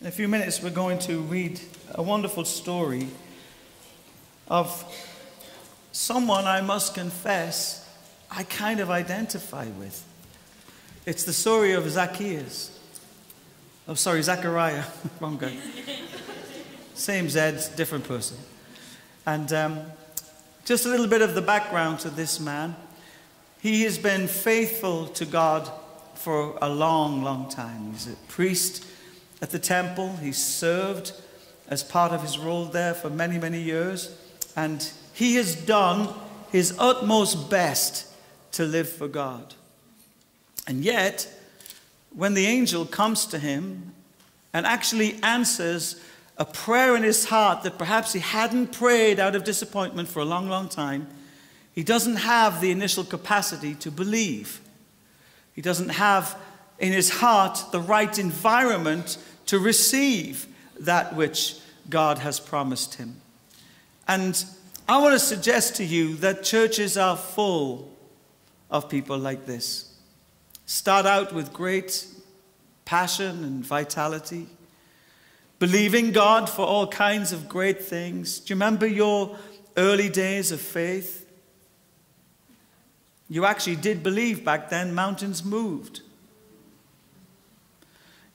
In a few minutes, we're going to read a wonderful story of someone I must confess I kind of identify with. It's the story of Zacchaeus. Oh, sorry, Zachariah. Wrong guy. Same Zed, different person. And um, just a little bit of the background to this man. He has been faithful to God for a long, long time. He's a priest at the temple. He served as part of his role there for many, many years. And he has done his utmost best to live for God. And yet, when the angel comes to him and actually answers a prayer in his heart that perhaps he hadn't prayed out of disappointment for a long, long time, he doesn't have the initial capacity to believe. He doesn't have in his heart the right environment to receive that which God has promised him. And I want to suggest to you that churches are full of people like this. Start out with great passion and vitality, believing God for all kinds of great things. Do you remember your early days of faith? You actually did believe back then mountains moved.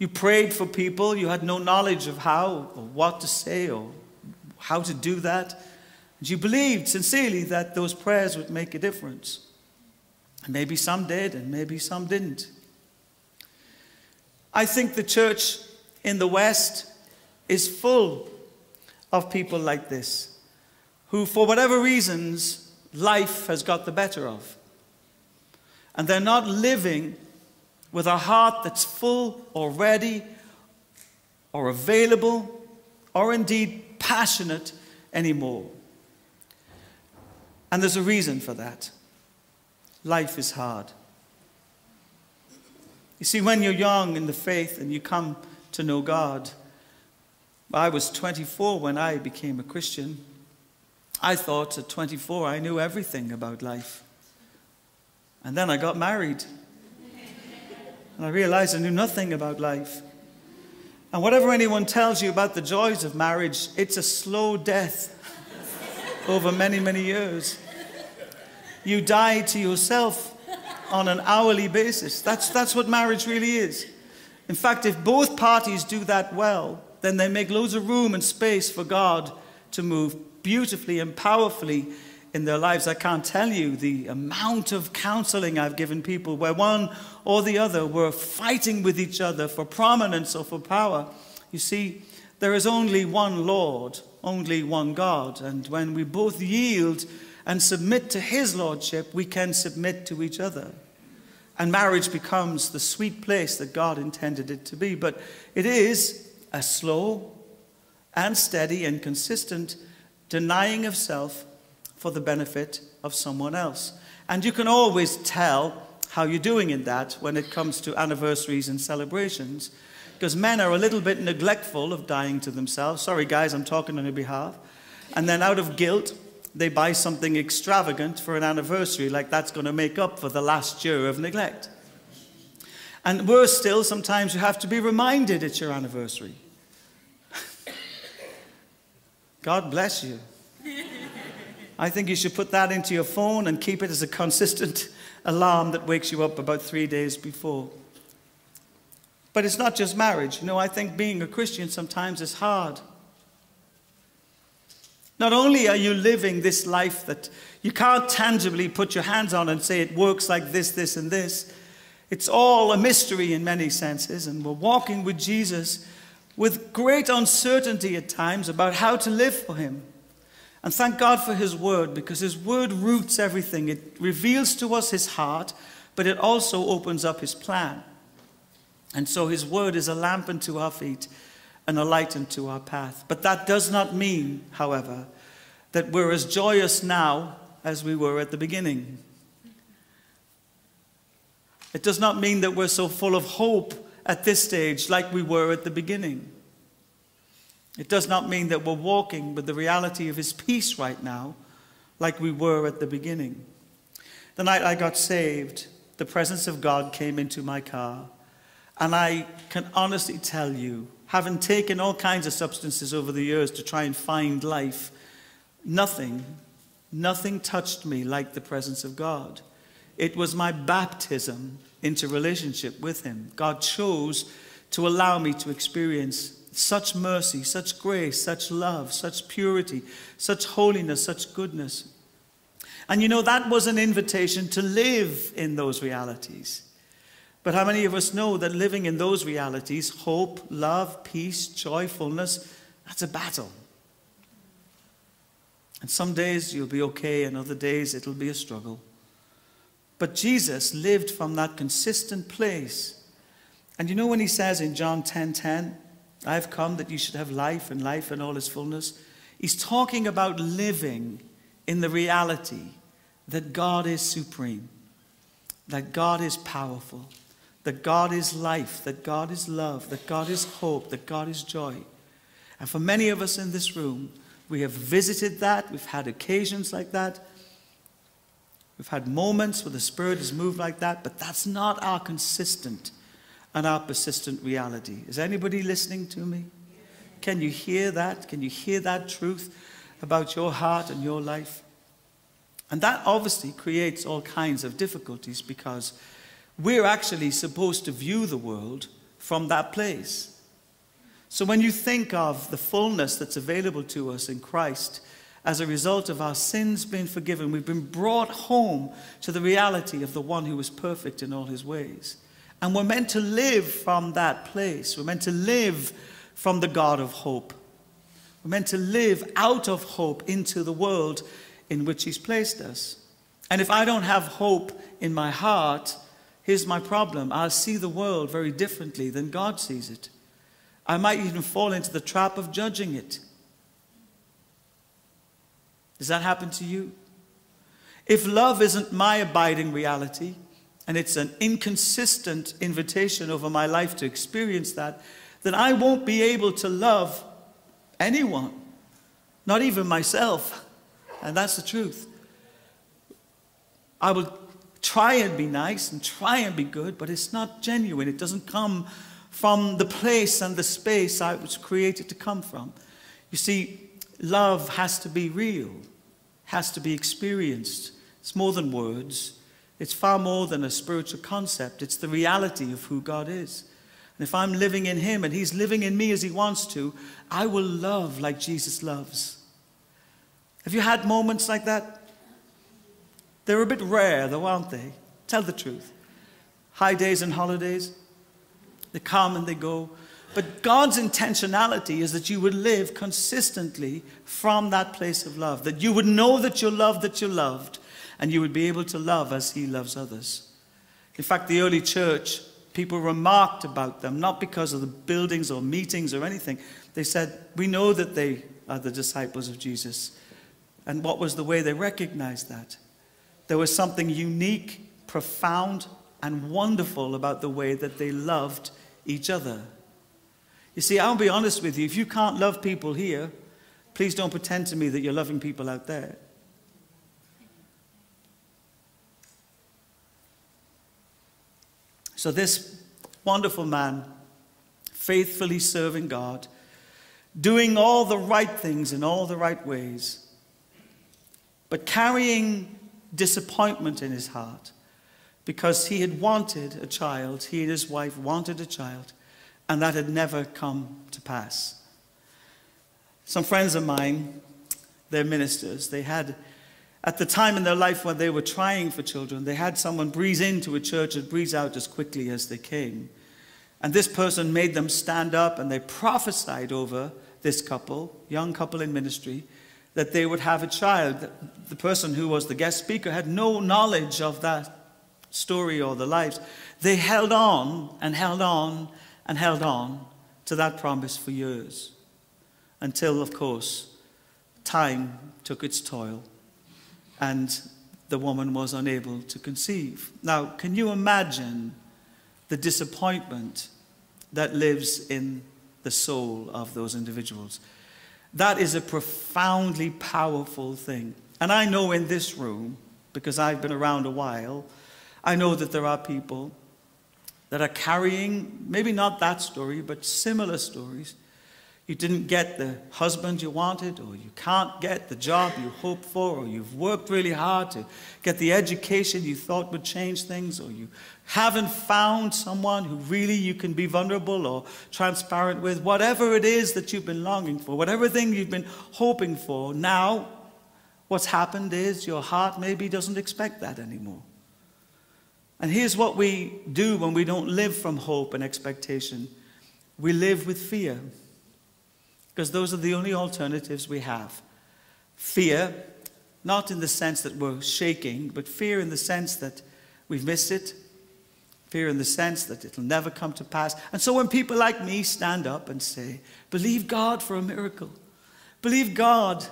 You prayed for people, you had no knowledge of how or what to say or how to do that. And you believed sincerely that those prayers would make a difference. And maybe some did, and maybe some didn't. I think the church in the West is full of people like this, who, for whatever reasons, life has got the better of. And they're not living with a heart that's full or ready or available or indeed passionate anymore. And there's a reason for that. Life is hard. You see, when you're young in the faith and you come to know God, I was 24 when I became a Christian. I thought at 24 I knew everything about life. And then I got married. And I realized I knew nothing about life. And whatever anyone tells you about the joys of marriage, it's a slow death over many, many years. You die to yourself on an hourly basis. That's, that's what marriage really is. In fact, if both parties do that well, then they make loads of room and space for God to move beautifully and powerfully in their lives. I can't tell you the amount of counseling I've given people where one or the other were fighting with each other for prominence or for power. You see, there is only one Lord, only one God. And when we both yield and submit to His Lordship, we can submit to each other. And marriage becomes the sweet place that God intended it to be. But it is a slow and steady and consistent denying of self for the benefit of someone else. And you can always tell how you're doing in that when it comes to anniversaries and celebrations, because men are a little bit neglectful of dying to themselves. Sorry, guys, I'm talking on your behalf. And then out of guilt, they buy something extravagant for an anniversary, like that's going to make up for the last year of neglect. And worse still, sometimes you have to be reminded it's your anniversary. God bless you. I think you should put that into your phone and keep it as a consistent alarm that wakes you up about three days before. But it's not just marriage. You know, I think being a Christian sometimes is hard. Not only are you living this life that you can't tangibly put your hands on and say it works like this, this, and this, it's all a mystery in many senses, and we're walking with Jesus with great uncertainty at times about how to live for Him. And thank God for His Word because His Word roots everything. It reveals to us His heart, but it also opens up His plan. And so His Word is a lamp unto our feet and a light unto our path. But that does not mean, however, that we're as joyous now as we were at the beginning. It does not mean that we're so full of hope at this stage like we were at the beginning. It does not mean that we're walking with the reality of His peace right now, like we were at the beginning. The night I got saved, the presence of God came into my car, and I can honestly tell you having taken all kinds of substances over the years to try and find life, nothing, nothing touched me like the presence of God. It was my baptism into relationship with Him. God chose to allow me to experience such mercy, such grace, such love, such purity, such holiness, such goodness. And you know, that was an invitation to live in those realities. But how many of us know that living in those realities, hope, love, peace, joyfulness, that's a battle. And some days you'll be okay, and other days it'll be a struggle. But Jesus lived from that consistent place. And you know when he says in John 10:10, 10, 10, I've come that you should have life and life in all its fullness. He's talking about living in the reality that God is supreme, that God is powerful, that God is life, that God is love, that God is hope, that God is joy. And for many of us in this room, we have visited that, we've had occasions like that, we've had moments where the Spirit has moved like that, but that's not our consistent and our persistent reality. Is anybody listening to me? Can you hear that? Can you hear that truth about your heart and your life? And that obviously creates all kinds of difficulties because we're actually supposed to view the world from that place. So when you think of the fullness that's available to us in Christ, as a result of our sins being forgiven, we've been brought home to the reality of the one who was perfect in all his ways. And we're meant to live from that place. We're meant to live from the God of hope. We're meant to live out of hope into the world in which He's placed us. And if I don't have hope in my heart, here's my problem I'll see the world very differently than God sees it. I might even fall into the trap of judging it. Does that happen to you? If love isn't my abiding reality, and it's an inconsistent invitation over my life to experience that, then I won't be able to love anyone, not even myself. And that's the truth. I will try and be nice and try and be good, but it's not genuine. It doesn't come from the place and the space I was created to come from. You see, love has to be real, has to be experienced. It's more than words. It's far more than a spiritual concept. It's the reality of who God is. And if I'm living in Him and He's living in me as He wants to, I will love like Jesus loves. Have you had moments like that? They're a bit rare, though, aren't they? Tell the truth. High days and holidays, they come and they go. But God's intentionality is that you would live consistently from that place of love, that you would know that you're loved, that you're loved, and you would be able to love as He loves others. In fact, the early church, people remarked about them, not because of the buildings or meetings or anything. They said, We know that they are the disciples of Jesus and what was the way they recognized that? There was something unique, profound, and wonderful about the way that they loved each other. You see, I'll be honest with you. If you can't love people here, please don't pretend to me that you're loving people out there. So, this wonderful man, faithfully serving God, doing all the right things in all the right ways, but carrying disappointment in his heart because he had wanted a child, he and his wife wanted a child, and that had never come to pass. Some friends of mine, they're ministers, they had, at the time in their life when they were trying for children, they had someone breeze into a church and breeze out as quickly as they came. And this person made them stand up and they prophesied over this couple, young couple in ministry, that they would have a child. The person who was the guest speaker had no knowledge of that story or the lives. They held on and held on and held on to that promise for years until, of course, time took its toll and the woman was unable to conceive. Now, can you imagine the disappointment that lives in the soul of those individuals? That is a profoundly powerful thing. And I know in this room, because I've been around a while, I know that there are people that are carrying maybe not that story, but similar stories. You didn't get the husband you wanted, or you can't get the job you hoped for, or you've worked really hard to get the education you thought would change things, or you haven't found someone who really you can be vulnerable or transparent with. Whatever it is that you've been longing for, whatever thing you've been hoping for, now what's happened is your heart maybe doesn't expect that anymore. And here's what we do when we don't live from hope and expectation we live with fear because those are the only alternatives we have. Fear, not in the sense that we're shaking, but fear in the sense that we've missed it, fear in the sense that it'll never come to pass. And so when people like me stand up and say, believe God for a miracle, believe God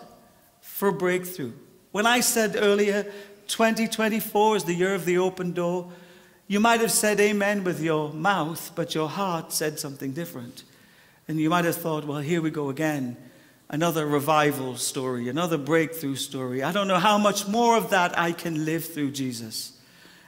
for a breakthrough. When I said earlier, 2024 is the year of the open door, you might have said amen with your mouth, but your heart said something different. And you might have thought, well, here we go again. Another revival story, another breakthrough story. I don't know how much more of that I can live through Jesus.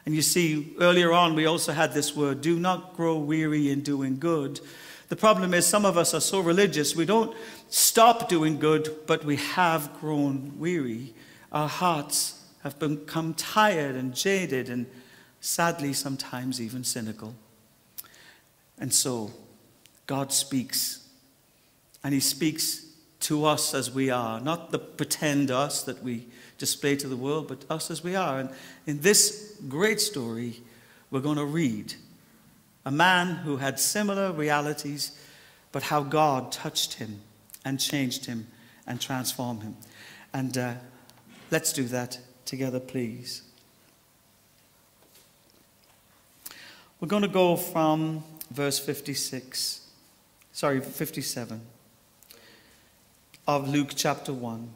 And you see, earlier on, we also had this word do not grow weary in doing good. The problem is, some of us are so religious, we don't stop doing good, but we have grown weary. Our hearts have become tired and jaded, and sadly, sometimes even cynical. And so, God speaks. And He speaks to us as we are, not the pretend us that we display to the world, but us as we are. And in this great story, we're going to read a man who had similar realities, but how God touched him and changed him and transformed him. And uh, let's do that together, please. We're going to go from verse 56 sorry, 57 of Luke chapter 1.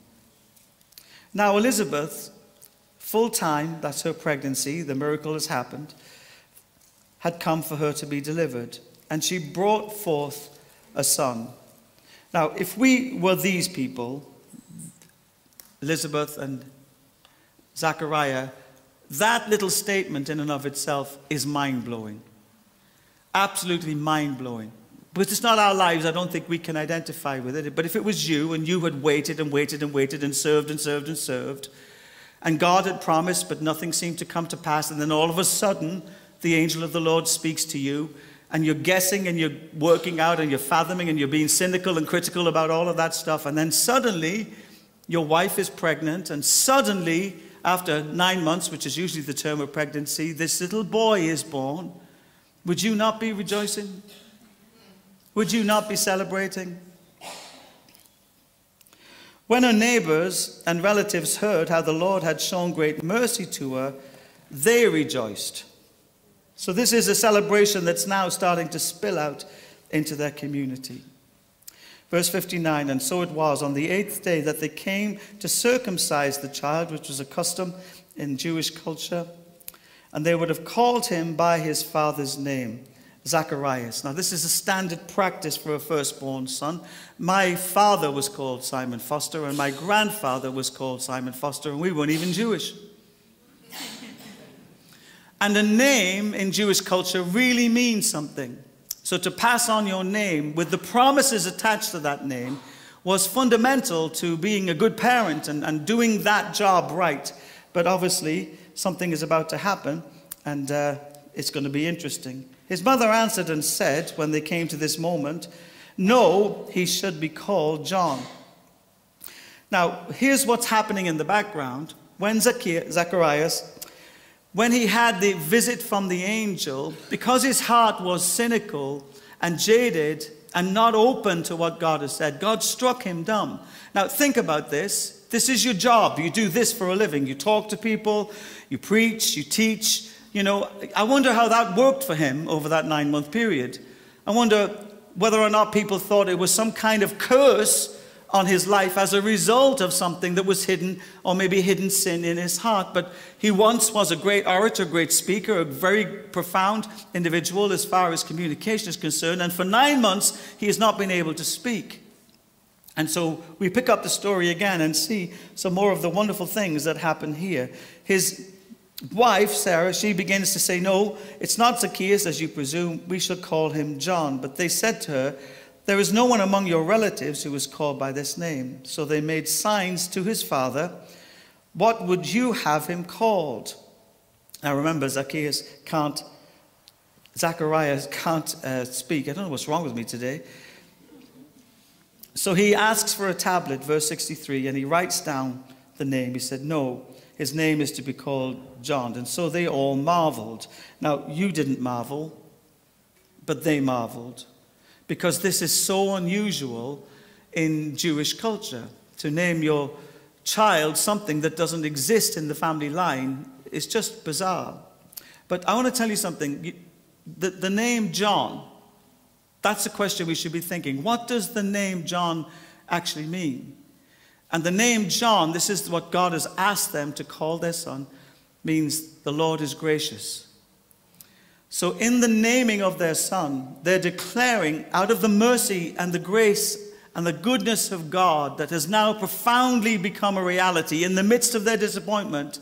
Now, Elizabeth, full time, that's her pregnancy, the miracle has happened, had come for her to be delivered, and she brought forth a son. Now, if we were these people, Elizabeth and Zachariah, that little statement in and of itself is mind blowing. Absolutely mind blowing. Because it's not our lives, I don't think we can identify with it. But if it was you and you had waited and waited and waited and served and served and served, and God had promised, but nothing seemed to come to pass, and then all of a sudden the angel of the Lord speaks to you, and you're guessing and you're working out and you're fathoming and you're being cynical and critical about all of that stuff, and then suddenly your wife is pregnant, and suddenly, after nine months, which is usually the term of pregnancy, this little boy is born, would you not be rejoicing? Would you not be celebrating? When her neighbors and relatives heard how the Lord had shown great mercy to her, they rejoiced. So, this is a celebration that's now starting to spill out into their community. Verse 59 And so it was on the eighth day that they came to circumcise the child, which was a custom in Jewish culture, and they would have called him by his father's name. Zacharias. Now, this is a standard practice for a firstborn son. My father was called Simon Foster, and my grandfather was called Simon Foster, and we weren't even Jewish. and a name in Jewish culture really means something. So, to pass on your name with the promises attached to that name was fundamental to being a good parent and, and doing that job right. But obviously, something is about to happen, and uh, it's going to be interesting. His mother answered and said, when they came to this moment, No, he should be called John. Now, here's what's happening in the background. When Zacharias, when he had the visit from the angel, because his heart was cynical and jaded and not open to what God has said, God struck him dumb. Now, think about this. This is your job. You do this for a living. You talk to people, you preach, you teach, you know, I wonder how that worked for him over that nine month period. I wonder whether or not people thought it was some kind of curse on his life as a result of something that was hidden or maybe hidden sin in his heart. But he once was a great orator, great speaker, a very profound individual as far as communication is concerned. And for nine months, he has not been able to speak. And so we pick up the story again and see some more of the wonderful things that happen here. His wife, Sarah, she begins to say, No, it's not Zacchaeus, as you presume. We shall call him John. But they said to her, There is no one among your relatives who is called by this name. So they made signs to his father, What would you have him called? Now remember, Zacchaeus can't, Zacharias can't uh, speak. I don't know what's wrong with me today. So he asks for a tablet, verse 63, and he writes down the name. He said, No, his name is to be called John. And so they all marveled. Now, you didn't marvel, but they marveled because this is so unusual in Jewish culture. To name your child something that doesn't exist in the family line is just bizarre. But I want to tell you something. The, the name John, that's a question we should be thinking. What does the name John actually mean? And the name John, this is what God has asked them to call their son, means the Lord is gracious. So, in the naming of their son, they're declaring out of the mercy and the grace and the goodness of God that has now profoundly become a reality in the midst of their disappointment,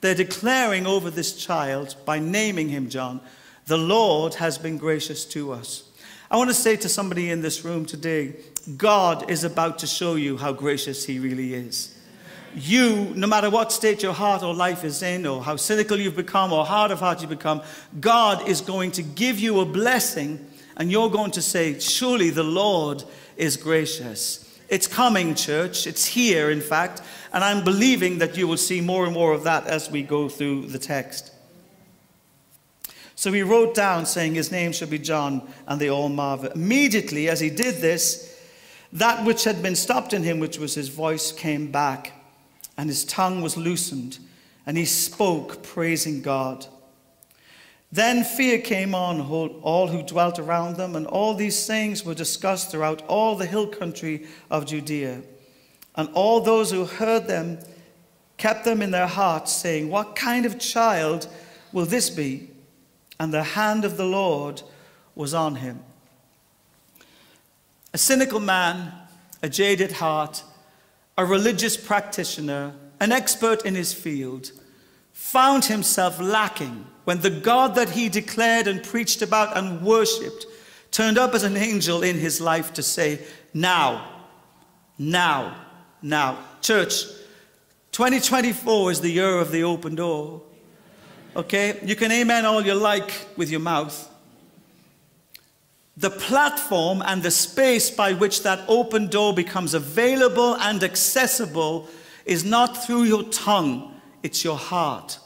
they're declaring over this child by naming him John, the Lord has been gracious to us. I want to say to somebody in this room today God is about to show you how gracious He really is. You, no matter what state your heart or life is in, or how cynical you've become, or hard of heart you've become, God is going to give you a blessing, and you're going to say, Surely the Lord is gracious. It's coming, church. It's here, in fact. And I'm believing that you will see more and more of that as we go through the text. So he wrote down, saying his name should be John, and they all marveled. Immediately, as he did this, that which had been stopped in him, which was his voice, came back, and his tongue was loosened, and he spoke, praising God. Then fear came on all who dwelt around them, and all these sayings were discussed throughout all the hill country of Judea. And all those who heard them kept them in their hearts, saying, What kind of child will this be? And the hand of the Lord was on him. A cynical man, a jaded heart, a religious practitioner, an expert in his field, found himself lacking when the God that he declared and preached about and worshipped turned up as an angel in his life to say, Now, now, now. Church, 2024 is the year of the open door. Okay? You can amen all you like with your mouth the platform and the space by which that open door becomes available and accessible is not through your tongue, it's your heart.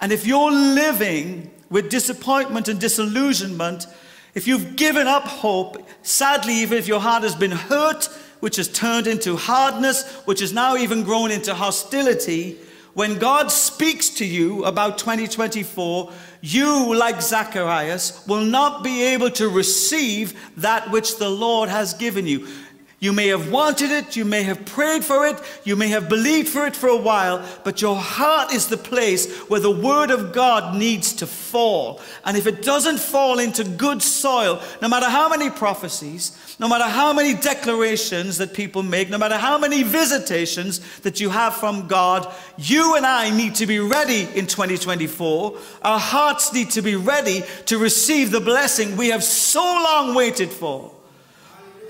And if you're living with disappointment and disillusionment, if you've given up hope, sadly, even if your heart has been hurt, which has turned into hardness, which has now even grown into hostility, when God speaks to you about 2024, you, like Zacharias, will not be able to receive that which the Lord has given you. You may have wanted it, you may have prayed for it, you may have believed for it for a while, but your heart is the place where the Word of God needs to fall. And if it doesn't fall into good soil, no matter how many prophecies, no matter how many declarations that people make, no matter how many visitations that you have from God, you and I need to be ready in 2024. Our hearts need to be ready to receive the blessing we have so long waited for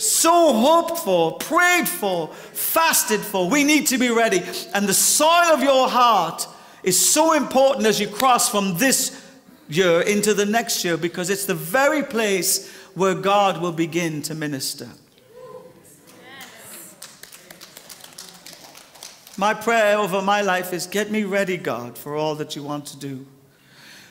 so hoped for, prayed for, fasted for. We need to be ready. And the soil of your heart is so important as you cross from this year into the next year because it's the very place where God will begin to minister. My prayer over my life is get me ready, God, for all that you want to do.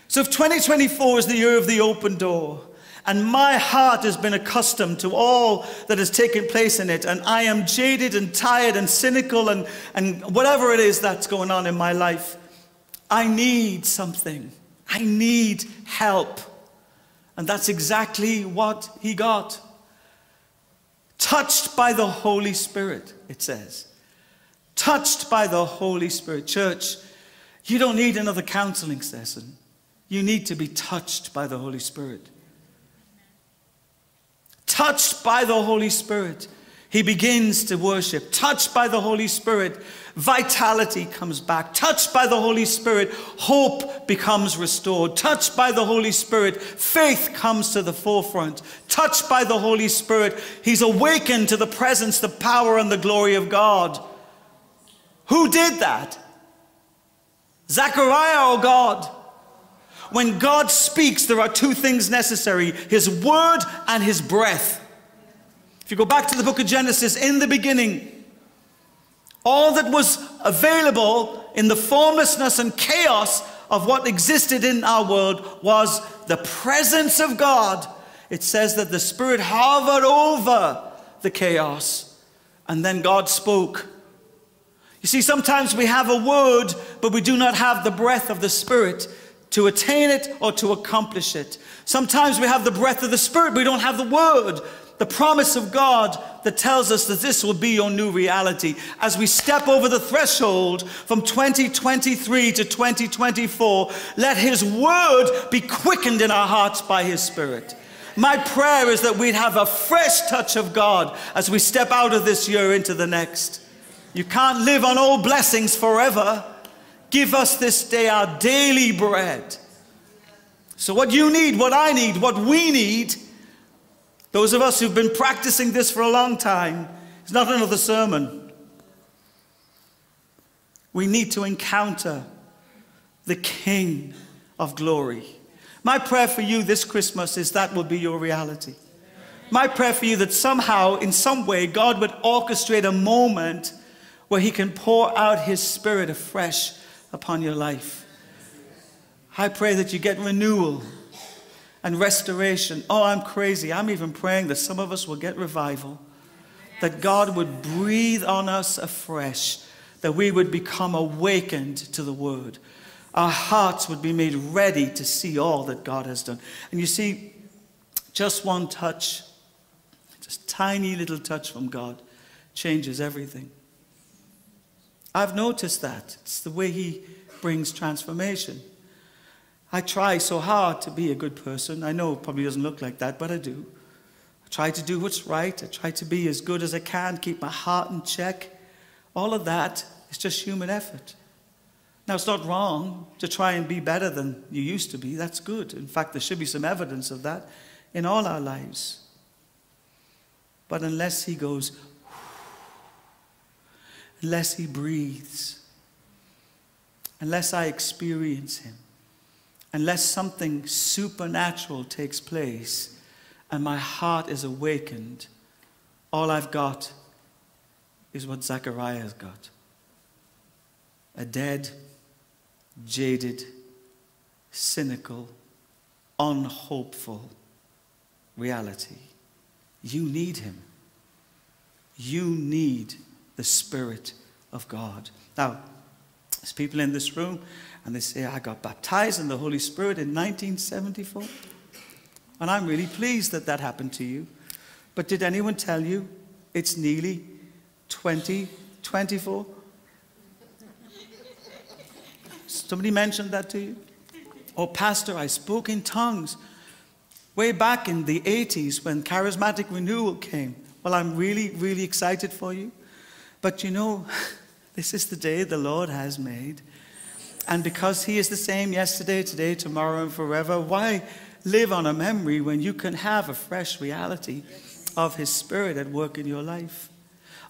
So, if 2024 is the year of the open door, and my heart has been accustomed to all that has taken place in it. And I am jaded and tired and cynical and, and whatever it is that's going on in my life. I need something. I need help. And that's exactly what he got. Touched by the Holy Spirit, it says. Touched by the Holy Spirit. Church, you don't need another counseling session. You need to be touched by the Holy Spirit touched by the Holy Spirit. He begins to worship. Touched by the Holy Spirit, vitality comes back. Touched by the Holy Spirit, hope becomes restored. Touched by the Holy Spirit, faith comes to the forefront. Touched by the Holy Spirit, he's awakened to the presence, the power, and the glory of God. Who did that? Zechariah or God? When God speaks, there are two things necessary his word and his breath. If you go back to the book of Genesis, in the beginning, all that was available in the formlessness and chaos of what existed in our world was the presence of God. It says that the Spirit hovered over the chaos, and then God spoke. You see, sometimes we have a word, but we do not have the breath of the Spirit to attain it or to accomplish it. Sometimes we have the breath of the Spirit, we don't have the word the promise of God that tells us that this will be your new reality. As we step over the threshold from 2023 to 2024, let His word be quickened in our hearts by His Spirit. My prayer is that we'd have a fresh touch of God as we step out of this year into the next. You can't live on old blessings forever. Give us this day our daily bread. So, what you need, what I need, what we need, those of us who've been practicing this for a long time, it's not another sermon. We need to encounter the King of glory. My prayer for you this Christmas is that will be your reality. My prayer for you that somehow, in some way, God would orchestrate a moment where He can pour out His Spirit afresh upon your life. I pray that you get renewal and restoration. Oh, I'm crazy. I'm even praying that some of us will get revival, that God would breathe on us afresh, that we would become awakened to the word. Our hearts would be made ready to see all that God has done. And you see, just one touch, just tiny little touch from God, changes everything. I've noticed that. It's the way He brings transformation. I try so hard to be a good person. I know it probably doesn't look like that, but I do. I try to do what's right. I try to be as good as I can, keep my heart in check. All of that is just human effort. Now, it's not wrong to try and be better than you used to be. That's good. In fact, there should be some evidence of that in all our lives. But unless He goes, unless He breathes, unless I experience Him, unless something supernatural takes place and my heart is awakened, all I've got is what Zachariah's got a dead, jaded, cynical, unhopeful reality. You need him. You need the Spirit of God. Now, there's people in this room and they say, I got baptized in the Holy Spirit in 1974. And I'm really pleased that that happened to you. But did anyone tell you it's nearly 2024? Somebody mentioned that to you? Oh, Pastor, I spoke in tongues way back in the 80s when charismatic renewal came. Well, I'm really, really excited for you. But you know, this is the day the Lord has made. And because He is the same yesterday, today, tomorrow, and forever, why live on a memory when you can have a fresh reality of His Spirit at work in your life?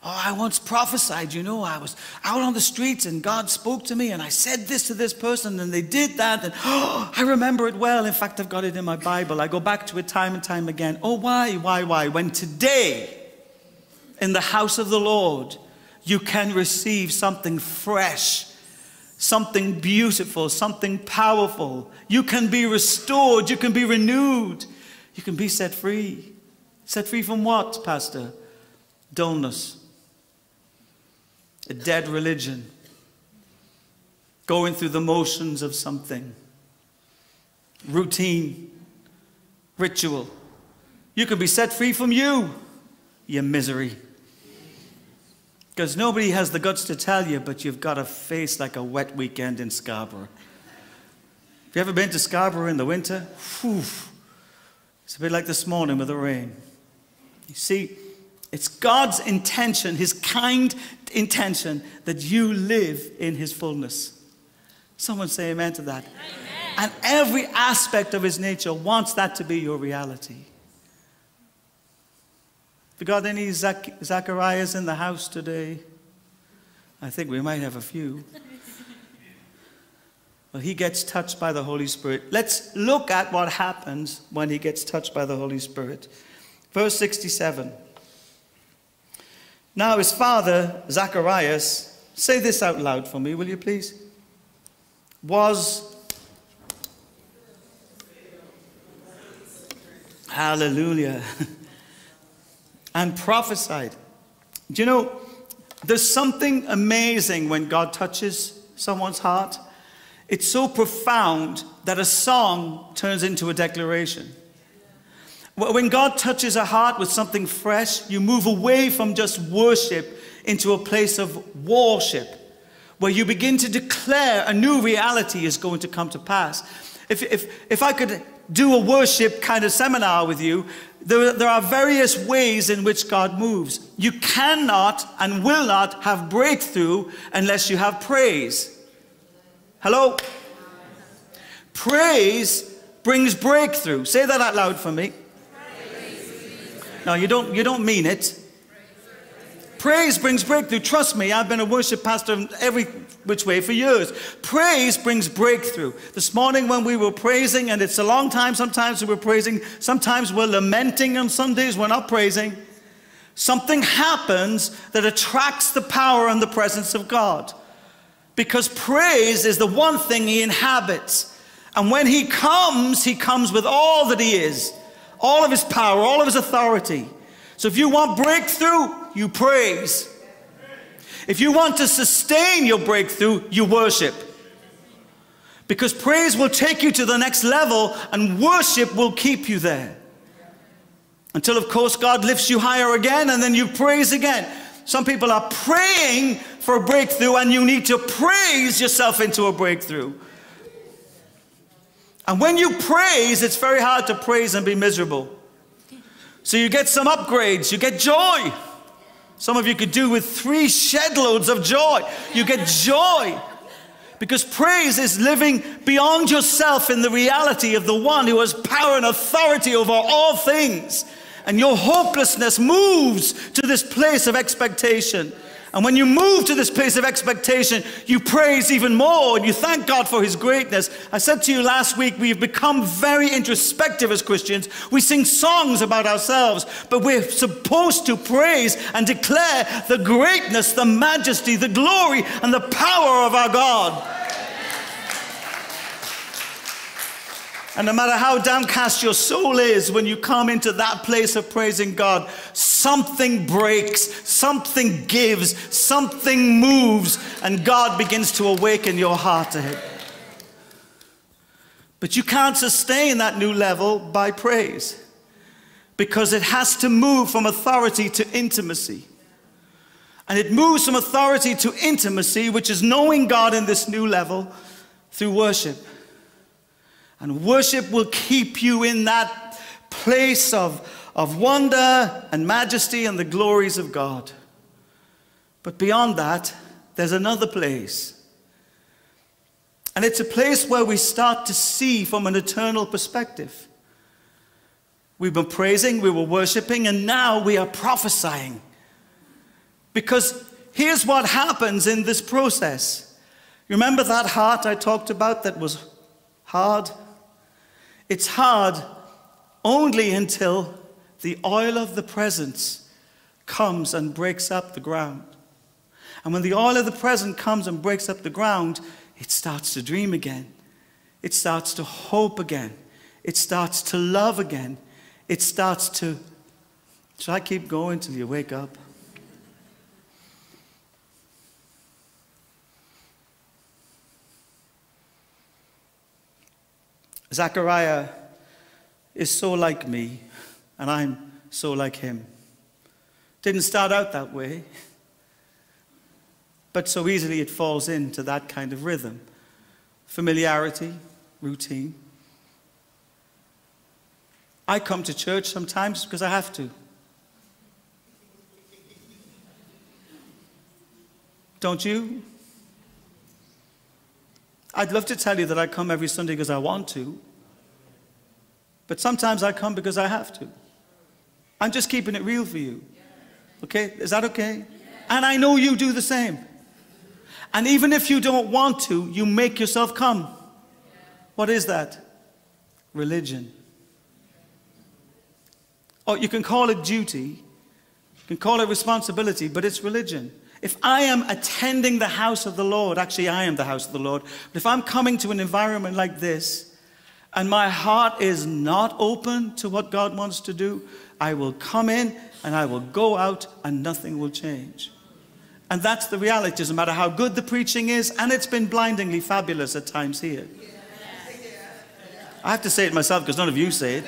Oh, I once prophesied, you know, I was out on the streets and God spoke to me and I said this to this person and they did that. And oh, I remember it well. In fact, I've got it in my Bible. I go back to it time and time again. Oh, why, why, why? When today, in the house of the Lord, you can receive something fresh something beautiful, something powerful. You can be restored, you can be renewed, you can be set free. Set free from what, Pastor? Dullness, a dead religion, going through the motions of something, routine, ritual. You can be set free from you, your misery. Because nobody has the guts to tell you, but you've got a face like a wet weekend in Scarborough. Have you ever been to Scarborough in the winter? Whew. It's a bit like this morning with the rain. You see, It's God's intention, His kind intention, that you live in His fullness. Someone say amen to that. Amen. And every aspect of His nature wants that to be your reality. Have you got any Zach- Zacharias in the house today? I think we might have a few. Well, he gets touched by the Holy Spirit. Let's look at what happens when he gets touched by the Holy Spirit. Verse 67. Now his father, Zacharias, say this out loud for me, will you please? Was. Hallelujah. and prophesied. Do you know, there's something amazing when God touches someone's heart. It's so profound that a song turns into a declaration. When God touches a heart with something fresh, you move away from just worship into a place of worship, where you begin to declare a new reality is going to come to pass. If, if, if I could do a worship kind of seminar with you, there, there are various ways in which God moves. You cannot and will not have breakthrough unless you have praise. Hello? Praise brings breakthrough. Say that out loud for me. No, you don't, you don't mean it. Praise brings breakthrough. Trust me, I've been a worship pastor every which way for years. Praise brings breakthrough. This morning when we were praising, and it's a long time, sometimes we're praising, sometimes we're lamenting on Sundays, we're not praising. Something happens that attracts the power and the presence of God. Because praise is the one thing He inhabits. And when He comes, He comes with all that He is all of his power, all of his authority. So if you want breakthrough, you praise. If you want to sustain your breakthrough, you worship. Because praise will take you to the next level and worship will keep you there. Until, of course, God lifts you higher again and then you praise again. Some people are praying for a breakthrough and you need to praise yourself into a breakthrough. And when you praise, it's very hard to praise and be miserable. So you get some upgrades, you get joy. Some of you could do with three shed loads of joy. You get joy. Because praise is living beyond yourself in the reality of the one who has power and authority over all things. And your hopelessness moves to this place of expectation. And when you move to this place of expectation, you praise even more and you thank God for His greatness. I said to you last week, we've become very introspective as Christians. We sing songs about ourselves, but we're supposed to praise and declare the greatness, the majesty, the glory, and the power of our God. And no matter how downcast your soul is, when you come into that place of praising God, something breaks, something gives, something moves, and God begins to awaken your heart to Him. But you can't sustain that new level by praise because it has to move from authority to intimacy. And it moves from authority to intimacy, which is knowing God in this new level through worship. And worship will keep you in that place of, of wonder and majesty and the glories of God. But beyond that, there's another place. And it's a place where we start to see from an eternal perspective. We've been praising, we were worshiping, and now we are prophesying. Because here's what happens in this process. Remember that heart I talked about that was hard? It's hard only until the oil of the presence comes and breaks up the ground. And when the oil of the present comes and breaks up the ground, it starts to dream again. It starts to hope again. It starts to love again. It starts to. Should I keep going till you wake up? Zechariah is so like me, and I'm so like him. Didn't start out that way, but so easily it falls into that kind of rhythm familiarity, routine. I come to church sometimes because I have to. Don't you? I'd love to tell you that I come every Sunday because I want to, but sometimes I come because I have to. I'm just keeping it real for you. Okay? Is that okay? And I know you do the same. And even if you don't want to, you make yourself come. What is that? Religion. Or you can call it duty, you can call it responsibility, but it's religion. If I am attending the house of the Lord, actually, I am the house of the Lord, but if I'm coming to an environment like this and my heart is not open to what God wants to do, I will come in and I will go out and nothing will change. And that's the reality. It doesn't matter how good the preaching is, and it's been blindingly fabulous at times here. I have to say it myself because none of you say it.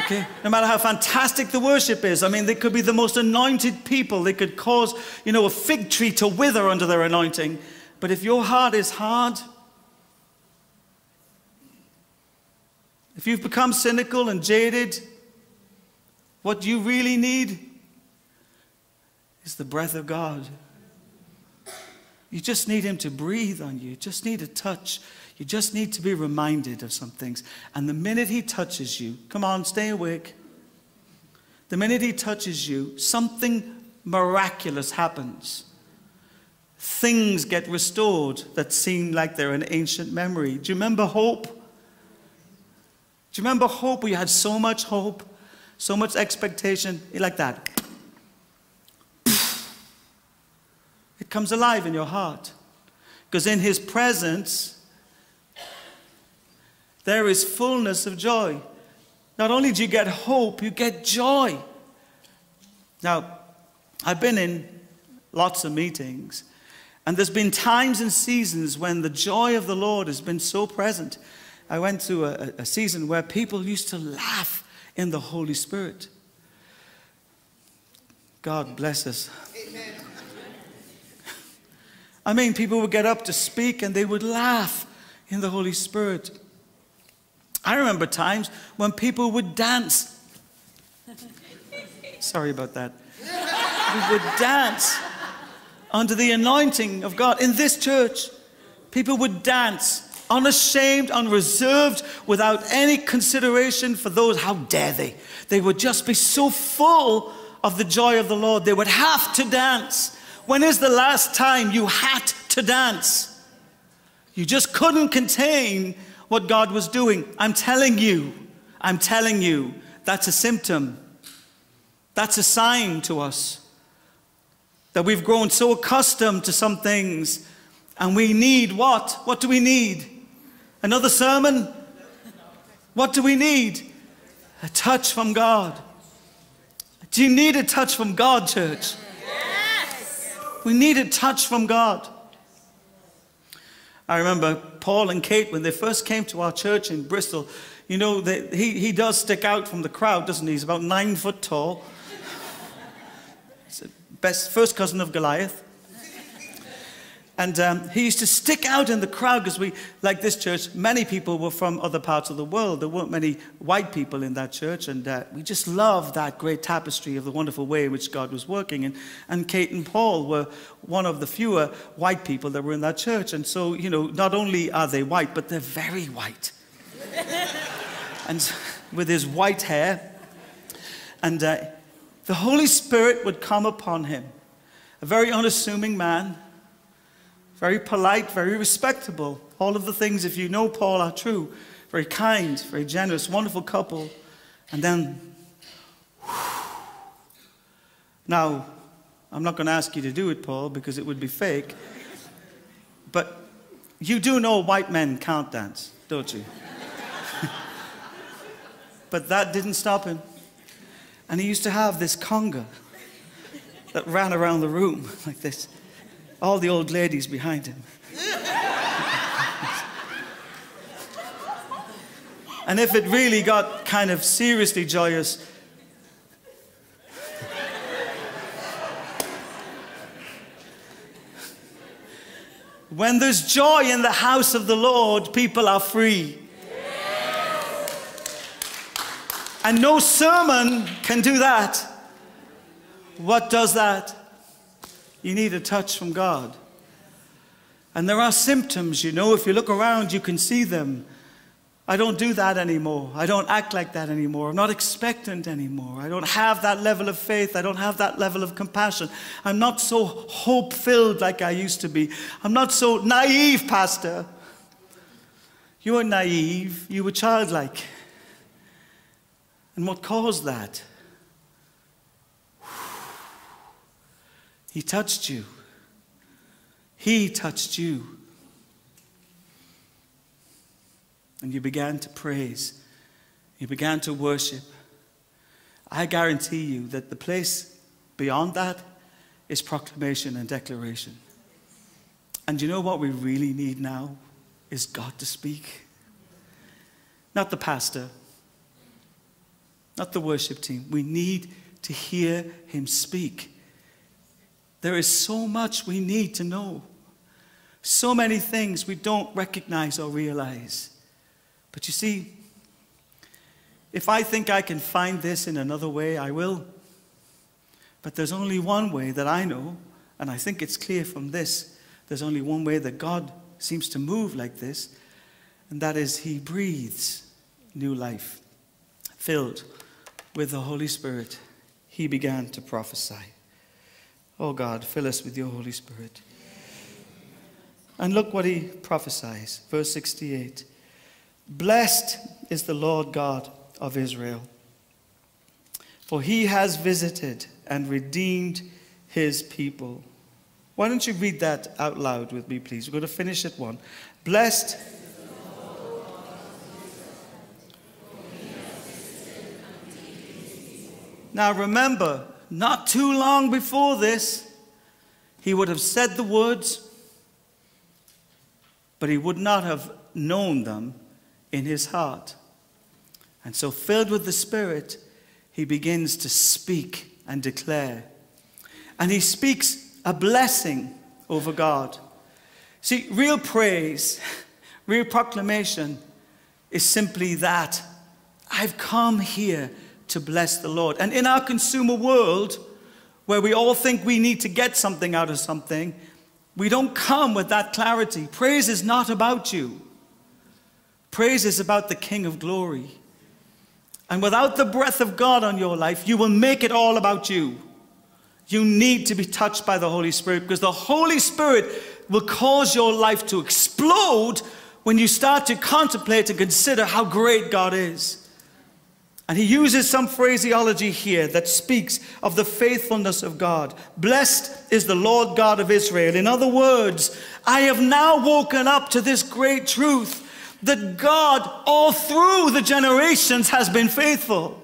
Okay? No matter how fantastic the worship is, I mean, they could be the most anointed people. They could cause, you know, a fig tree to wither under their anointing. But if your heart is hard, if you've become cynical and jaded, what you really need is the breath of God. You just need Him to breathe on you. You just need a touch. You just need to be reminded of some things. And the minute He touches you, come on, stay awake. The minute He touches you, something miraculous happens. Things get restored that seem like they're an ancient memory. Do you remember hope? Do you remember hope? We had so much hope, so much expectation, like that. It comes alive in your heart. Because in His presence, there is fullness of joy. Not only do you get hope, you get joy. Now, I've been in lots of meetings, and there's been times and seasons when the joy of the Lord has been so present. I went to a, a season where people used to laugh in the Holy Spirit. God bless us. Amen. I mean, people would get up to speak and they would laugh in the Holy Spirit. I remember times when people would dance. Sorry about that. We would dance under the anointing of God. In this church, people would dance unashamed, unreserved, without any consideration for those. How dare they? They would just be so full of the joy of the Lord, they would have to dance. When is the last time you had to dance? You just couldn't contain what God was doing. I'm telling you, I'm telling you, that's a symptom. That's a sign to us that we've grown so accustomed to some things and we need what? What do we need? Another sermon? What do we need? A touch from God. Do you need a touch from God, church? Yes. We need a touch from God. I remember Paul and Kate, when they first came to our church in Bristol, you know, they, he, he does stick out from the crowd, doesn't he? He's about nine foot tall. Best, first cousin of Goliath. And um, he used to stick out in the crowd because we, like this church, many people were from other parts of the world. There weren't many white people in that church. And uh, we just loved that great tapestry of the wonderful way in which God was working. And, and Kate and Paul were one of the fewer white people that were in that church. And so, you know, not only are they white, but they're very white. and with his white hair. And uh, the Holy Spirit would come upon him. A very unassuming man very polite, very respectable. All of the things, if you know Paul, are true. Very kind, very generous, wonderful couple. And then, whew. now, I'm not going to ask you to do it, Paul, because it would be fake. But you do know white men can't dance, don't you? but that didn't stop him. And he used to have this conga that ran around the room like this all the old ladies behind him. and if it really got kind of seriously joyous, when there's joy in the house of the Lord, people are free. And no sermon can do that. What does that? You need a touch from God. And there are symptoms, you know, if you look around, you can see them. I don't do that anymore. I don't act like that anymore. I'm not expectant anymore. I don't have that level of faith. I don't have that level of compassion. I'm not so hope filled like I used to be. I'm not so naive, Pastor. You were naive, you were childlike. And what caused that? He touched you. He touched you. and you began to praise, you began to worship, I guarantee you that the place beyond that is proclamation and declaration. And you know what we really need now? Is God to speak. Not the pastor, not the worship team. We need to hear him speak. There is so much we need to know, so many things we don't recognize or realize. But you see, if I think I can find this in another way, I will. But there's only one way that I know, and I think it's clear from this. There's only one way that God seems to move like this, and that is He breathes new life. Filled with the Holy Spirit, He began to prophesy. Oh God, fill us with your Holy Spirit. And look what He prophesies. Verse 68. Blessed is the Lord God of Israel, for he has visited and redeemed his people. Why don't you read that out loud with me, please? We're going to finish at one. Blessed. Now remember, not too long before this, he would have said the words, but he would not have known them in his heart. And so, filled with the Spirit, he begins to speak and declare. And he speaks a blessing over God. See, real praise, real proclamation is simply that I've come here to bless the Lord. And in our consumer world, where we all think we need to get something out of something, we don't come with that clarity. Praise is not about you. Praise is about the King of glory. And without the breath of God on your life, you will make it all about you. You need to be touched by the Holy Spirit because the Holy Spirit will cause your life to explode when you start to contemplate and consider how great God is. And he uses some phraseology here that speaks of the faithfulness of God. Blessed is the Lord God of Israel. In other words, I have now woken up to this great truth that God, all through the generations, has been faithful.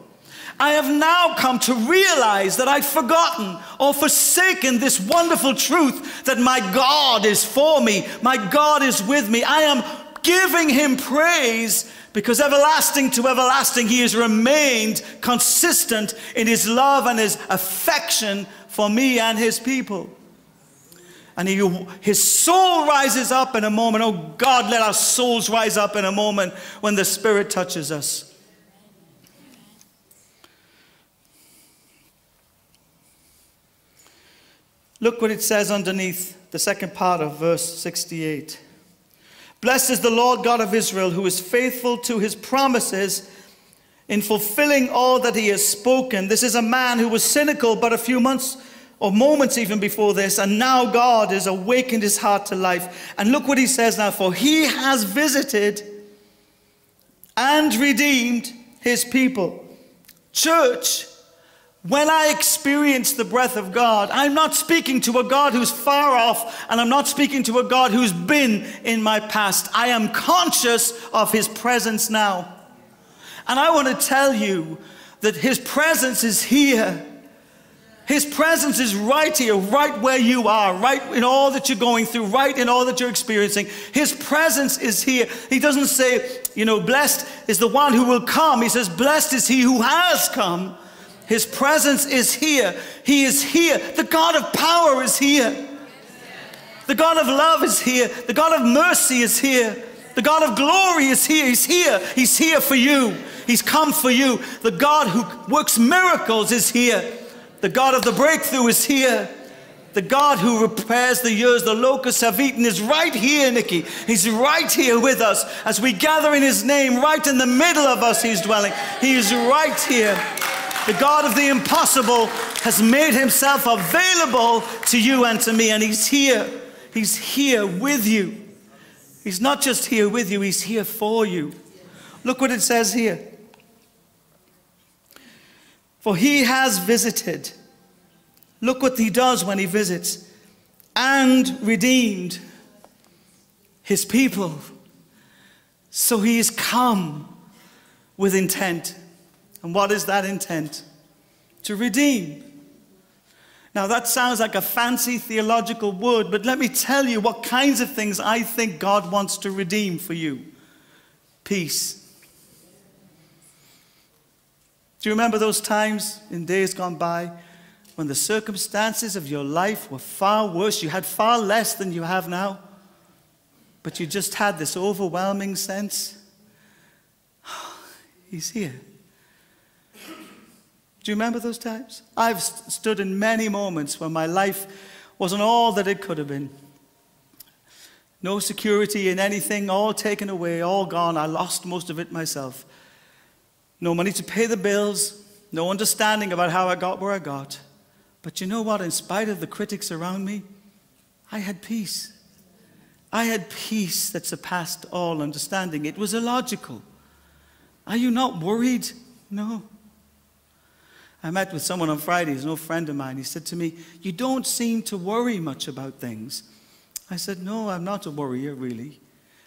I have now come to realize that I'd forgotten or forsaken this wonderful truth that my God is for me, my God is with me. I am giving him praise because everlasting to everlasting he has remained consistent in his love and his affection for me and his people and he, his soul rises up in a moment. Oh God, let our souls rise up in a moment when the Spirit touches us. Look what it says underneath the second part of verse 68. Blessed is the Lord God of Israel, who is faithful to his promises in fulfilling all that he has spoken. This is a man who was cynical but a few months or moments even before this, and now God has awakened his heart to life. And look what he says now for he has visited and redeemed his people. Church, when I experience the breath of God, I'm not speaking to a God who's far off, and I'm not speaking to a God who's been in my past. I am conscious of his presence now. And I want to tell you that his presence is here. His presence is right here, right where you are, right in all that you're going through, right in all that you're experiencing. His presence is here. He doesn't say, you know, blessed is the one who will come. He says, blessed is he who has come. His presence is here. He is here. The God of power is here. The God of love is here. The God of mercy is here. The God of glory is here. He's here. He's here for you. He's come for you. The God who works miracles is here. The God of the breakthrough is here. The God who repairs the years the locusts have eaten is right here, Nikki. He's right here with us as we gather in His name, right in the middle of us, He's dwelling. He is right here. The God of the impossible has made Himself available to you and to me, and He's here. He's here with you. He's not just here with you, He's here for you. Look what it says here. For He has visited Look what he does when he visits and redeemed his people. So he is come with intent. And what is that intent? To redeem. Now, that sounds like a fancy theological word, but let me tell you what kinds of things I think God wants to redeem for you peace. Do you remember those times in days gone by when the circumstances of your life were far worse, you had far less than you have now, but you just had this overwhelming sense He's here. Do you remember those times? I've st- stood in many moments when my life wasn't all that it could have been. No security in anything, all taken away, all gone. I lost most of it myself. No money to pay the bills, no understanding about how I got where I got. But you know what? In spite of the critics around me, I had peace. I had peace that surpassed all understanding. It was illogical. Are you not worried? No. I met with someone on Friday, he's an old friend of mine. He said to me, You don't seem to worry much about things. I said, No, I'm not a worrier, really.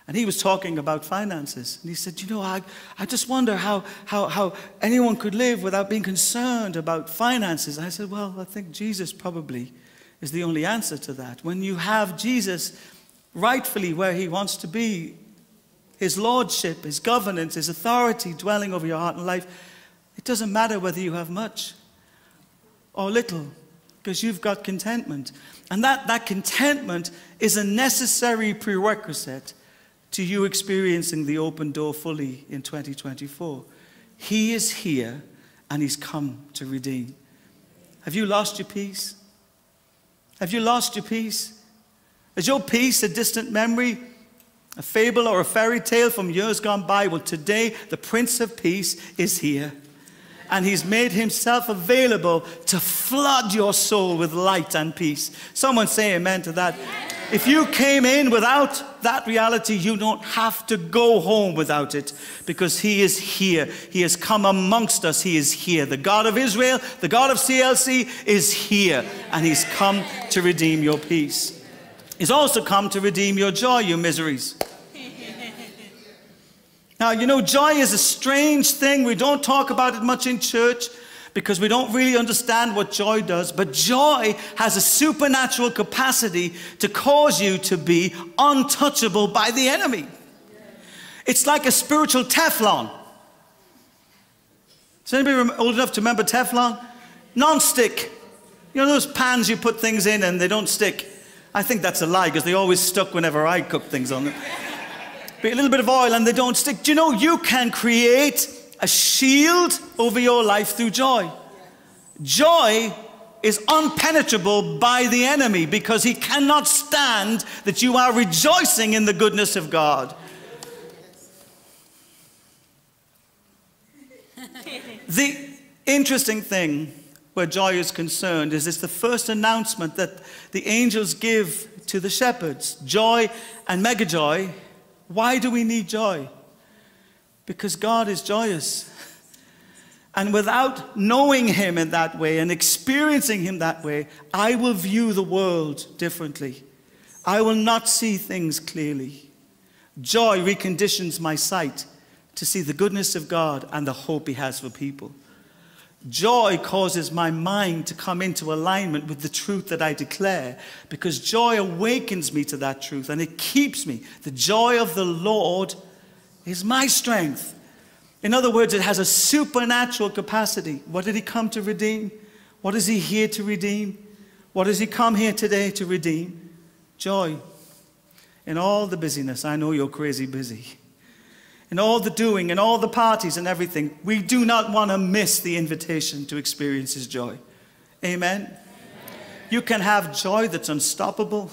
And he was talking about finances. And he said, You know, I, I just wonder how, how, how anyone could live without being concerned about finances. I said, Well, I think Jesus probably is the only answer to that. When you have Jesus rightfully where he wants to be, his lordship, his governance, his authority dwelling over your heart and life, doesn't matter whether you have much or little because you've got contentment. And that, that contentment is a necessary prerequisite to you experiencing the open door fully in 2024. He is here and He's come to redeem. Have you lost your peace? Have you lost your peace? Is your peace a distant memory, a fable, or a fairy tale from years gone by? Well, today the Prince of Peace is here and He's made Himself available to flood your soul with light and peace. Someone say amen to that. If you came in without that reality, you don't have to go home without it because He is here. He has come amongst us. He is here. The God of Israel, the God of CLC is here, and He's come to redeem your peace. He's also come to redeem your joy, your miseries. Now, you know, joy is a strange thing. We don't talk about it much in church because we don't really understand what joy does. But joy has a supernatural capacity to cause you to be untouchable by the enemy. It's like a spiritual Teflon. Is anybody old enough to remember Teflon? Non-stick. You know those pans you put things in and they don't stick? I think that's a lie because they always stuck whenever I cook things on them a little bit of oil and they don't stick. Do you know you can create a shield over your life through joy? Joy is unpenetrable by the enemy because he cannot stand that you are rejoicing in the goodness of God. the interesting thing where joy is concerned is it's the first announcement that the angels give to the shepherds. Joy and mega joy why do we need joy? Because God is joyous. And without knowing Him in that way and experiencing Him that way, I will view the world differently. I will not see things clearly. Joy reconditions my sight to see the goodness of God and the hope He has for people. Joy causes my mind to come into alignment with the truth that I declare because joy awakens me to that truth and it keeps me. The joy of the Lord is my strength. In other words, it has a supernatural capacity. What did He come to redeem? What is He here to redeem? What does He come here today to redeem? Joy. In all the busyness, I know you're crazy busy in all the doing and all the parties and everything, we do not want to miss the invitation to experience His joy. Amen? Amen. You can have joy that's unstoppable.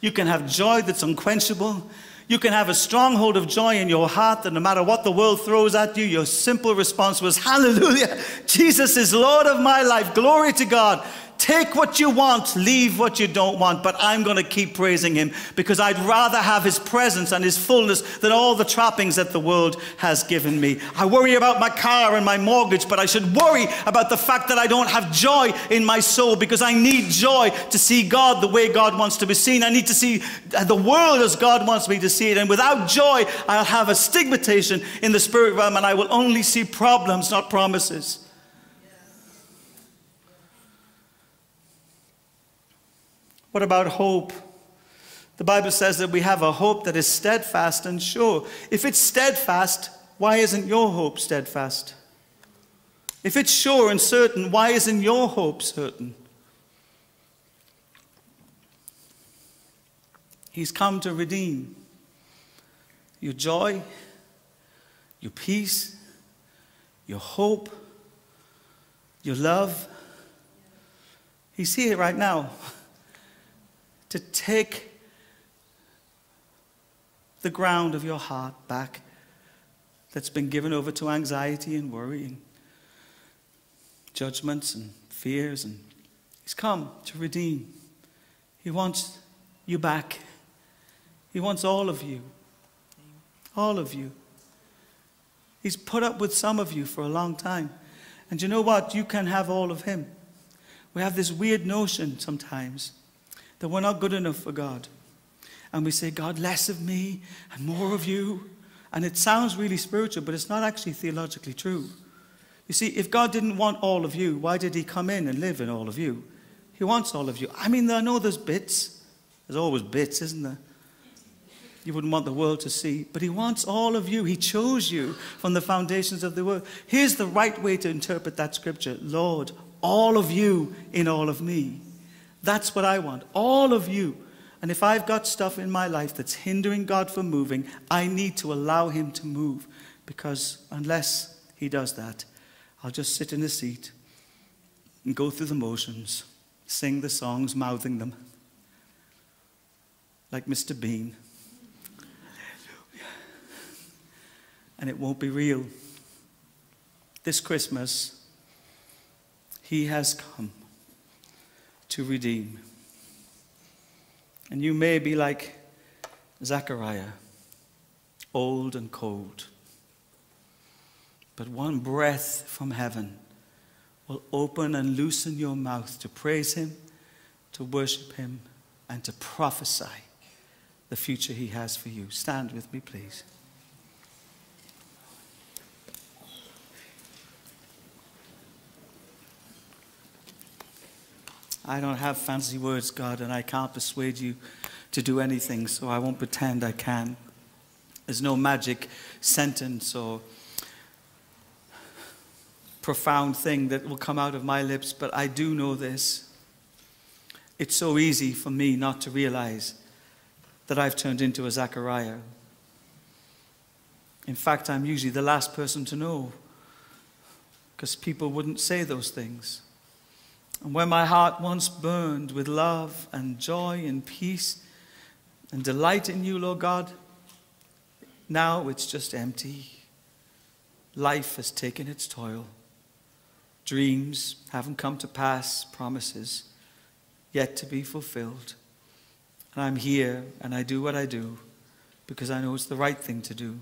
You can have joy that's unquenchable. You can have a stronghold of joy in your heart that no matter what the world throws at you, your simple response was, Hallelujah! Jesus is Lord of my life. Glory to God. Take what you want, leave what you don't want, but I'm going to keep praising him because I'd rather have his presence and his fullness than all the trappings that the world has given me. I worry about my car and my mortgage, but I should worry about the fact that I don't have joy in my soul because I need joy to see God the way God wants to be seen. I need to see the world as God wants me to see it. And without joy, I'll have a stigmatization in the spirit realm and I will only see problems, not promises. What about hope? The Bible says that we have a hope that is steadfast and sure. If it's steadfast, why isn't your hope steadfast? If it's sure and certain, why isn't your hope certain? He's come to redeem your joy, your peace, your hope, your love. He's here right now to take the ground of your heart back that's been given over to anxiety and worrying, judgments and fears. And He's come to redeem. He wants you back. He wants all of you. All of you. He's put up with some of you for a long time. And you know what? You can have all of Him. We have this weird notion sometimes that we're not good enough for God. And we say, God, less of me and more of you. And it sounds really spiritual, but it's not actually theologically true. You see, if God didn't want all of you, why did He come in and live in all of you? He wants all of you. I mean, I know there's bits. There's always bits, isn't there? You wouldn't want the world to see, but He wants all of you. He chose you from the foundations of the world. Here's the right way to interpret that scripture Lord, all of you in all of me. That's what I want. All of you. And if I've got stuff in my life that's hindering God from moving, I need to allow Him to move. Because unless He does that, I'll just sit in the seat and go through the motions, sing the songs, mouthing them, like Mr. Bean. And it won't be real. This Christmas, He has come to redeem. And you may be like Zechariah, old and cold. But one breath from heaven will open and loosen your mouth to praise Him, to worship Him, and to prophesy the future He has for you. Stand with me, please. I don't have fancy words, God, and I can't persuade you to do anything, so I won't pretend I can. There's no magic sentence or profound thing that will come out of my lips, but I do know this. It's so easy for me not to realize that I've turned into a Zechariah. In fact, I'm usually the last person to know because people wouldn't say those things. And where my heart once burned with love and joy and peace and delight in you, Lord God, now it's just empty. Life has taken its toil. Dreams haven't come to pass, promises yet to be fulfilled. And I'm here and I do what I do because I know it's the right thing to do,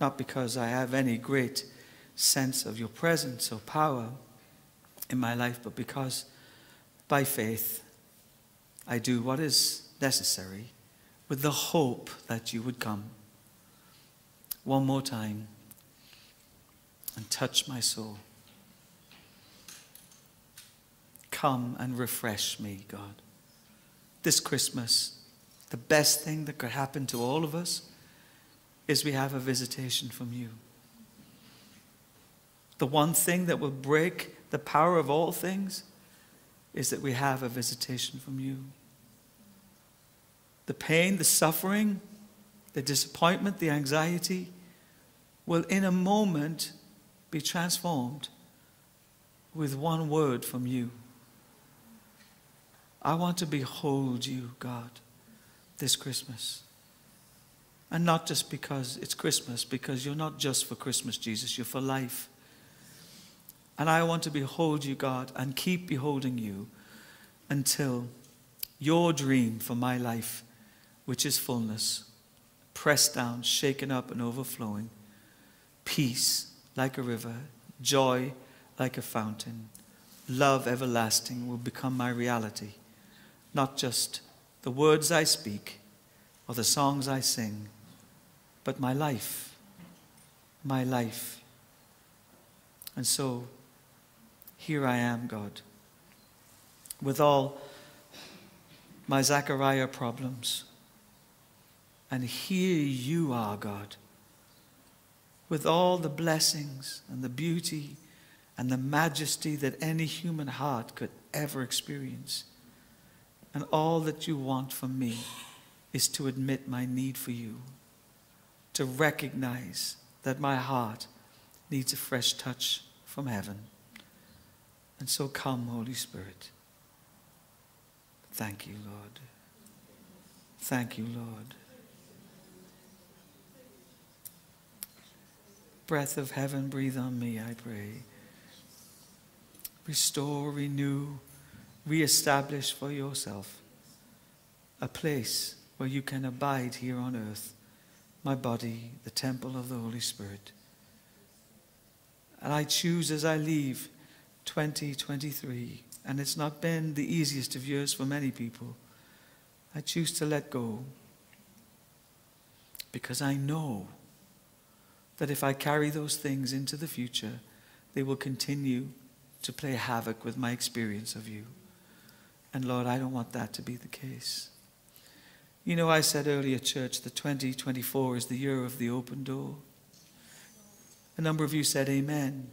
not because I have any great sense of your presence or power in my life, but because by faith I do what is necessary with the hope that you would come one more time and touch my soul. Come and refresh me, God. This Christmas, the best thing that could happen to all of us is we have a visitation from you. The one thing that will break the power of all things is that we have a visitation from you. The pain, the suffering, the disappointment, the anxiety will in a moment be transformed with one word from you. I want to behold you, God, this Christmas. And not just because it's Christmas, because you're not just for Christmas, Jesus, you're for life. And I want to behold you, God, and keep beholding you until your dream for my life, which is fullness, pressed down, shaken up, and overflowing, peace like a river, joy like a fountain, love everlasting will become my reality, not just the words I speak or the songs I sing, but my life, my life. And so, here I am, God, with all my Zechariah problems. And here you are, God, with all the blessings and the beauty and the majesty that any human heart could ever experience. And all that you want from me is to admit my need for you, to recognize that my heart needs a fresh touch from heaven. And so come, Holy Spirit. Thank you, Lord. Thank you, Lord. Breath of heaven, breathe on me, I pray. Restore, renew, reestablish for yourself a place where you can abide here on earth, my body, the temple of the Holy Spirit. And I choose as I leave 2023, and it's not been the easiest of years for many people. I choose to let go because I know that if I carry those things into the future, they will continue to play havoc with my experience of you. And Lord, I don't want that to be the case. You know, I said earlier, church, that 2024 is the year of the open door. A number of you said amen.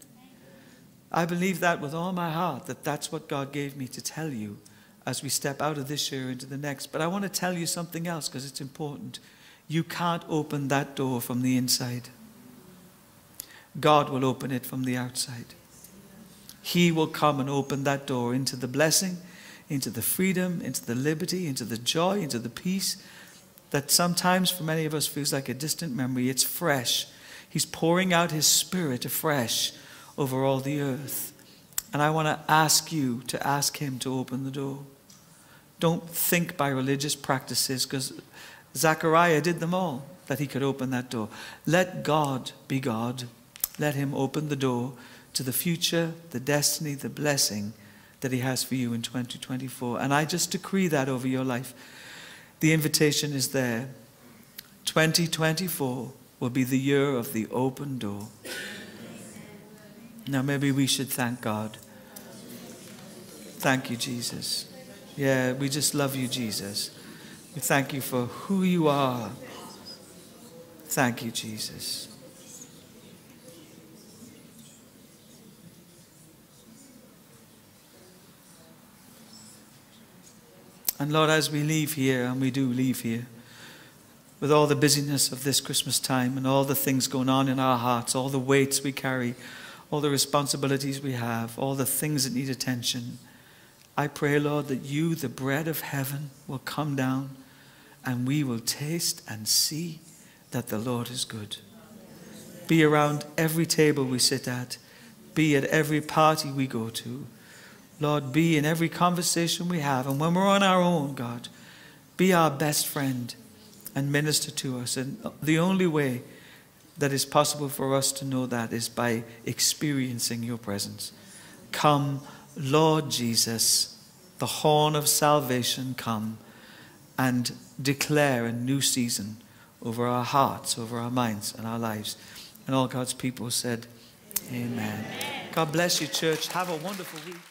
I believe that with all my heart, that that's what God gave me to tell you as we step out of this year into the next. But I want to tell you something else because it's important. You can't open that door from the inside. God will open it from the outside. He will come and open that door into the blessing, into the freedom, into the liberty, into the joy, into the peace that sometimes for many of us feels like a distant memory. It's fresh. He's pouring out His Spirit afresh over all the earth. And I want to ask you to ask Him to open the door. Don't think by religious practices because Zechariah did them all that he could open that door. Let God be God let Him open the door to the future, the destiny, the blessing that He has for you in 2024. And I just decree that over your life. The invitation is there. 2024 will be the year of the open door. Now, maybe we should thank God. Thank you, Jesus. Yeah, we just love you, Jesus. We thank you for who you are. Thank you, Jesus. And Lord, as we leave here, and we do leave here, with all the busyness of this Christmas time and all the things going on in our hearts, all the weights we carry, all the responsibilities we have, all the things that need attention, I pray, Lord, that you, the bread of heaven, will come down and we will taste and see that the Lord is good. Be around every table we sit at, be at every party we go to Lord, be in every conversation we have. And when we're on our own, God, be our best friend and minister to us. And the only way that is possible for us to know that is by experiencing your presence. Come, Lord Jesus, the horn of salvation, come and declare a new season over our hearts, over our minds, and our lives. And all God's people said, Amen. Amen. God bless you, church. Have a wonderful week.